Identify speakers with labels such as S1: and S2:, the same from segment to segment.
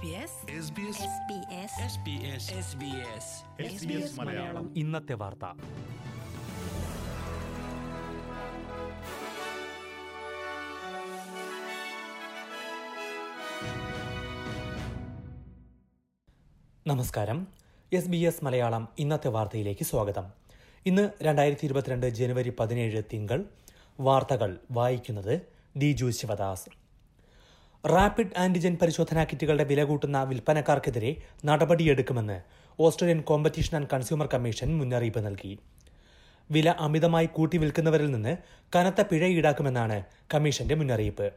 S1: SBS
S2: SBS
S3: SBS
S4: Malayalam.
S3: ഇന്നത്തെ വാർത്ത. നമസ്കാരം. എസ് ബി എസ് മലയാളം ഇന്നത്തെ വാർത്തയിലേക്ക് സ്വാഗതം. ഇന്ന് രണ്ടായിരത്തി ഇരുപത്തിരണ്ട് ജനുവരി പതിനേഴ് തിങ്കൾ വാർത്തകൾ വായിക്കുന്നത് ദിജു ശിവദാസ്. റാപ്പിഡ് ആന്റിജൻ പരിശോധനാ കിറ്റുകളുടെ വില കൂട്ടുന്ന വിൽപ്പനക്കാർക്കെതിരെ നടപടിയെടുക്കുമെന്ന് Australian competition and consumer commission മുന്നറിയിപ്പ് നൽകി. വില അമിതമായി കൂട്ടി വിൽക്കുന്നവരിൽ നിന്ന് കനത്ത പിഴ ഈടാക്കുമെന്നാണ് കമ്മീഷന്റെ മുന്നറിയിപ്പ്.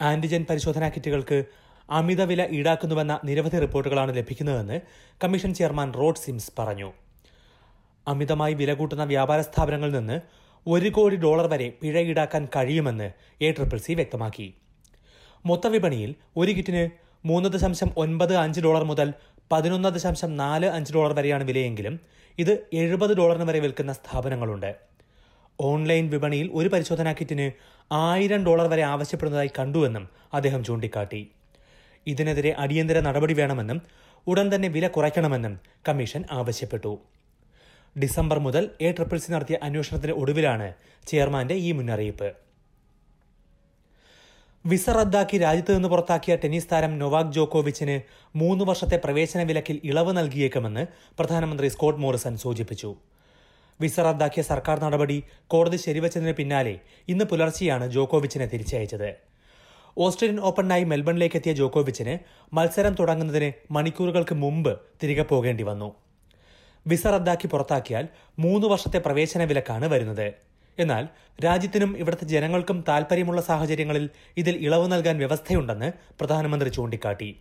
S3: ആന്റിജൻ പരിശോധനാ കിറ്റുകൾക്ക് അമിത വില ഈടാക്കുന്നുവെന്ന നിരവധി റിപ്പോർട്ടുകളാണ് ലഭിക്കുന്നതെന്ന് കമ്മീഷൻ ചെയർമാൻ റോഡ് സിംസ് പറഞ്ഞു. അമിതമായി വില കൂട്ടുന്ന വ്യാപാര സ്ഥാപനങ്ങളിൽ നിന്ന് ഒരു കോടി ഡോളർ വരെ പിഴ ഈടാക്കാൻ കഴിയുമെന്ന് എ ട്രിപ്പിൾ സി വ്യക്തമാക്കി. മൊത്തവിപണിയിൽ ഒരു കിറ്റിന് മൂന്ന് ദശാംശം ഒൻപത് അഞ്ച് ഡോളർ മുതൽ പതിനൊന്ന് ദശാംശം നാല് അഞ്ച് ഡോളർ വരെയാണ് വിലയെങ്കിലും ഇത് എഴുപത് ഡോളറിന് വരെ വിൽക്കുന്ന സ്ഥാപനങ്ങളുണ്ട്. ഓൺലൈൻ വിപണിയിൽ ഒരു പരിശോധനാ കിറ്റിന് ആയിരം ഡോളർ വരെ ആവശ്യപ്പെടുന്നതായി കണ്ടുവെന്നും അദ്ദേഹം ചൂണ്ടിക്കാട്ടി. ഇതിനെതിരെ അടിയന്തര നടപടി വേണമെന്നും ഉടൻ തന്നെ വില കുറയ്ക്കണമെന്നും കമ്മീഷൻ ആവശ്യപ്പെട്ടു. ഡിസംബർ മുതൽ എ ട്രിപ്പിൾ സി നടത്തിയ അന്വേഷണത്തിന് ഒടുവിലാണ് ചെയർമാന്റെ ഈ മുന്നറിയിപ്പ്. വിസ റദ്ദാക്കി രാജ്യത്ത് നിന്ന് പുറത്താക്കിയ ടെന്നീസ് താരം നൊവാക് ജോക്കോവിച്ചിന് മൂന്ന് വർഷത്തെ പ്രവേശന വിലക്കിൽ ഇളവ് നൽകിയേക്കുമെന്ന് പ്രധാനമന്ത്രി സ്കോട്ട് മോറിസൺ സൂചിപ്പിച്ചു. വിസ റദ്ദാക്കിയ സർക്കാർ നടപടി കോടതി ശരിവച്ചതിന് പിന്നാലെ ഇന്ന് പുലർച്ചെയാണ് ജോക്കോവിച്ചിനെ തിരിച്ചയച്ചത്. ഓസ്ട്രേലിയൻ ഓപ്പണിനായി മെൽബണിലേക്ക് എത്തിയ ജോക്കോവിച്ചിന് മത്സരം തുടങ്ങുന്നതിന് മണിക്കൂറുകൾക്ക് മുമ്പ് തിരികെ പോകേണ്ടി വന്നു. വിസ റദ്ദാക്കി പുറത്താക്കിയാൽ മൂന്ന് വർഷത്തെ പ്രവേശന വിലക്കാണ് വരുന്നത്. എന്നാൽ രാജ്യത്തിനും ഇവിടുത്തെ ജനങ്ങൾക്കും താൽപര്യമുള്ള സാഹചര്യങ്ങളിൽ ഇതിൽ ഇളവ് നൽകാൻ വ്യവസ്ഥയുണ്ടെന്ന് പ്രധാനമന്ത്രി ചൂണ്ടിക്കാട്ടി.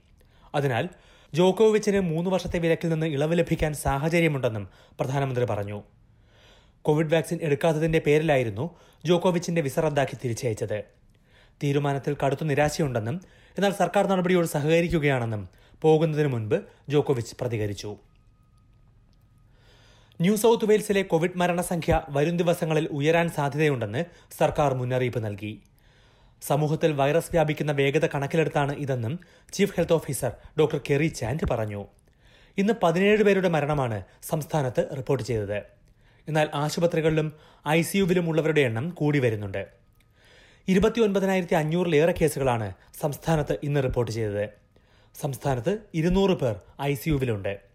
S3: അതിനാൽ ജോക്കോവിച്ചിന് മൂന്ന് വർഷത്തെ വിലക്കിൽ നിന്ന് ഇളവ് ലഭിക്കാൻ സാഹചര്യമുണ്ടെന്നും പ്രധാനമന്ത്രി പറഞ്ഞു. കോവിഡ് വാക്സിൻ എടുക്കാത്തതിന്റെ പേരിലായിരുന്നു ജോക്കോവിച്ചിന്റെ വിസ റദ്ദാക്കി തിരിച്ചയച്ചത്. തീരുമാനത്തിൽ കടുത്ത നിരാശയുണ്ടെന്നും എന്നാൽ സർക്കാർ നടപടിയോട് സഹകരിക്കുകയാണെന്നും പോകുന്നതിന് മുൻപ് ജോക്കോവിച്ച് പ്രതികരിച്ചു. ന്യൂ സൗത്ത് വെയിൽസിലെ കോവിഡ് മരണസംഖ്യ വരും ദിവസങ്ങളിൽ ഉയരാൻ സാധ്യതയുണ്ടെന്ന് സർക്കാർ മുന്നറിയിപ്പ് നൽകി. സമൂഹത്തിൽ വൈറസ് വ്യാപിക്കുന്ന വേഗത കണക്കിലെടുത്താണ് ഇതെന്നും chief health officer doctor Kerry Chant പറഞ്ഞു. ഇന്ന് പതിനേഴ് പേരുടെ മരണമാണ് സംസ്ഥാനത്ത് റിപ്പോർട്ട് ചെയ്തത്. എന്നാൽ ആശുപത്രികളിലും ഐ സിയുവിലും ഉള്ളവരുടെ എണ്ണം കൂടി വരുന്നുണ്ട്. ഇരുപത്തിയൊൻപതിനായിരത്തി അഞ്ഞൂറിലേറെ കേസുകളാണ് സംസ്ഥാനത്ത് ഇന്ന് റിപ്പോർട്ട് ചെയ്തത്. സംസ്ഥാനത്ത് ഇരുന്നൂറ് പേർ ഐ സിയുവിലുണ്ട്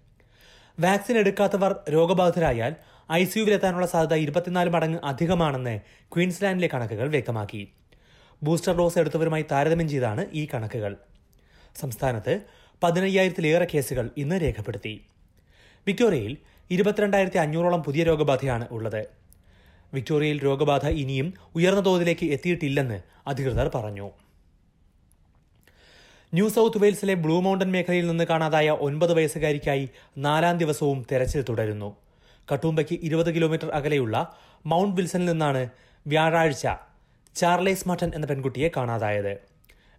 S3: വാക്സിൻ എടുക്കാത്തവർ രോഗബാധിതരായാൽ ഐ സിയുവിലെത്താനുള്ള സാധ്യത ഇരുപത്തിനാല് മടങ്ങ് അധികമാണെന്ന് ക്വീൻസ്ലാൻഡിലെ കണക്കുകൾ വ്യക്തമാക്കി. ബൂസ്റ്റർ ഡോസ് എടുത്തവരുമായി താരതമ്യം ചെയ്താണ് ഈ കണക്കുകൾ. സംസ്ഥാനത്ത് പതിനയ്യായിരത്തിലേറെ കേസുകൾ ഇന്ന് രേഖപ്പെടുത്തി. വിക്ടോറിയയിൽ ഇരുപത്തിരണ്ടായിരത്തി അഞ്ഞൂറോളം പുതിയ രോഗബാധയാണ് ഉള്ളത്. വിക്ടോറിയയിൽ രോഗബാധ ഇനിയും ഉയർന്ന തോതിലേക്ക് എത്തിയിട്ടില്ലെന്ന് അധികൃതർ പറഞ്ഞു. ന്യൂ സൗത്ത് വെയിൽസിലെ ബ്ലൂ മൗണ്ടൻ മേഖലയിൽ നിന്ന് കാണാതായ ഒൻപത് വയസ്സുകാരിക്കായി നാലാം ദിവസവും തെരച്ചിൽ തുടരുന്നു. കട്ടൂമ്പയ്ക്ക് ഇരുപത് കിലോമീറ്റർ അകലെയുള്ള മൗണ്ട് വിൽസണിൽ നിന്നാണ് വ്യാഴാഴ്ച ചാർലൈസ് മട്ടൻ എന്ന പെൺകുട്ടിയെ കാണാതായത്.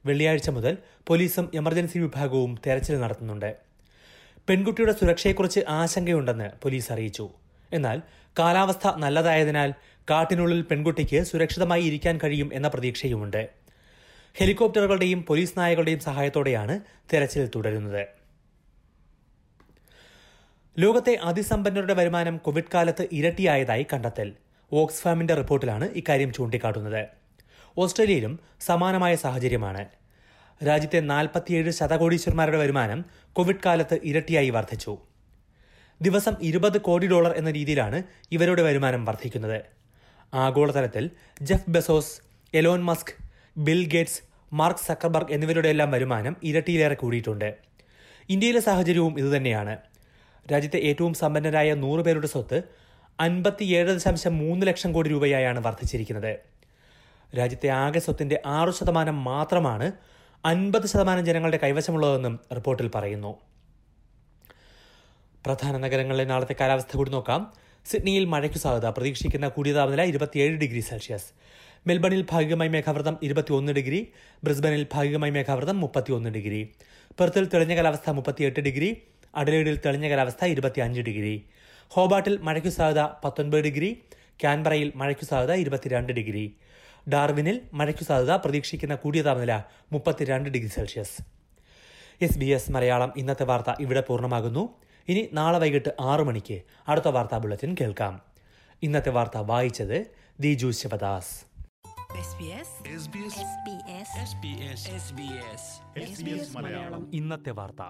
S3: വെള്ളിയാഴ്ച മുതൽ പോലീസും എമർജൻസി വിഭാഗവും തെരച്ചിൽ നടത്തുന്നുണ്ട്. പെൺകുട്ടിയുടെ സുരക്ഷയെക്കുറിച്ച് ആശങ്കയുണ്ടെന്ന് പോലീസ് അറിയിച്ചു. എന്നാൽ കാലാവസ്ഥ നല്ലതായതിനാൽ കാട്ടിനുള്ളിൽ പെൺകുട്ടിക്ക് സുരക്ഷിതമായി ഇരിക്കാൻ കഴിയും എന്ന പ്രതീക്ഷയുമുണ്ട്. ഹെലികോപ്റ്ററുകളുടെയും പോലീസ് നായകളുടെയും സഹായത്തോടെയാണ് തെരച്ചിൽ തുടരുന്നത്. ലോകത്തെ അതിസമ്പന്നരുടെ വരുമാനം കോവിഡ് കാലത്ത് ഇരട്ടിയായതായി കണ്ടെത്തൽ. ഓക്സ്ഫാമിന്റെ റിപ്പോർട്ടിലാണ് ഇക്കാര്യം ചൂണ്ടിക്കാട്ടുന്നത്. ഓസ്ട്രേലിയയിലും സമാനമായ സാഹചര്യമാണ്. രാജ്യത്തെ നാൽപ്പത്തിയേഴ് ശതകോടീശ്വരന്മാരുടെ വരുമാനം കോവിഡ് കാലത്ത് ഇരട്ടിയായി വർദ്ധിച്ചു. ദിവസം ഇരുപത് കോടി ഡോളർ എന്ന രീതിയിലാണ് ഇവരുടെ വരുമാനം വർദ്ധിക്കുന്നത്. ആഗോളതലത്തിൽ Jeff Bezos Elon Musk Bill Gates Mark Zuckerberg എന്നിവരുടെ എല്ലാം വരുമാനം ഇരട്ടിയിലേറെ കൂടിയിട്ടുണ്ട്. ഇന്ത്യയിലെ സാഹചര്യവും ഇതുതന്നെയാണ്. രാജ്യത്തെ ഏറ്റവും സമ്പന്നരായ നൂറ് പേരുടെ സ്വത്ത് അൻപത്തിയേഴ് ദശാംശം മൂന്ന് ലക്ഷം കോടി രൂപയായാണ് വർദ്ധിച്ചിരിക്കുന്നത്. രാജ്യത്തെ ആകെ സ്വത്തിന്റെ ആറു ശതമാനം മാത്രമാണ് അൻപത് ശതമാനം ജനങ്ങളുടെ കൈവശമുള്ളതെന്നും റിപ്പോർട്ടിൽ പറയുന്നു. പ്രധാന നഗരങ്ങളിലെ നാളത്തെ കാലാവസ്ഥ കൂടി നോക്കാം. സിഡ്നിയിൽ മഴയ്ക്കു സാധ്യത പ്രതീക്ഷിക്കുന്ന കൂടിയ താപനില ഇരുപത്തിയേഴ് ഡിഗ്രി സെൽഷ്യസ്. മെൽബണിൽ ഭാഗികമായി മേഘാവൃതം ഇരുപത്തിയൊന്ന് ഡിഗ്രി ബ്രിസ്ബനിൽ ഭാഗികമായി മേഘാവൃതം മുപ്പത്തിയൊന്ന് ഡിഗ്രി പെർത്തിൽ തെളിഞ്ഞ കാലാവസ്ഥ മുപ്പത്തിയെട്ട് ഡിഗ്രി അഡലേഡിൽ തെളിഞ്ഞ കാലാവസ്ഥ ഇരുപത്തിയഞ്ച് ഡിഗ്രി. ഹോബാട്ടിൽ മഴയ്ക്കു സാധ്യത പത്തൊൻപത് ഡിഗ്രി ക്യാൻബറയിൽ മഴയ്ക്കു സാധ്യത ഇരുപത്തിരണ്ട് ഡിഗ്രി. ഡാർവിനിൽ മഴയ്ക്കു സാധ്യത പ്രതീക്ഷിക്കുന്ന കൂടിയ താപനില മുപ്പത്തിരണ്ട് degree Celsius. S B S Malayalam ഇന്നത്തെ വാർത്ത ഇവിടെ പൂർണമാകുന്നു. ഇനി നാളെ വൈകിട്ട് ആറു മണിക്ക് അടുത്ത വാർത്താ ബുള്ളറ്റിൻ കേൾക്കാം. ഇന്നത്തെ വാർത്ത വായിച്ചത് ദിജു ശിവദാസ്. ഇന്നത്തെ വാർത്ത.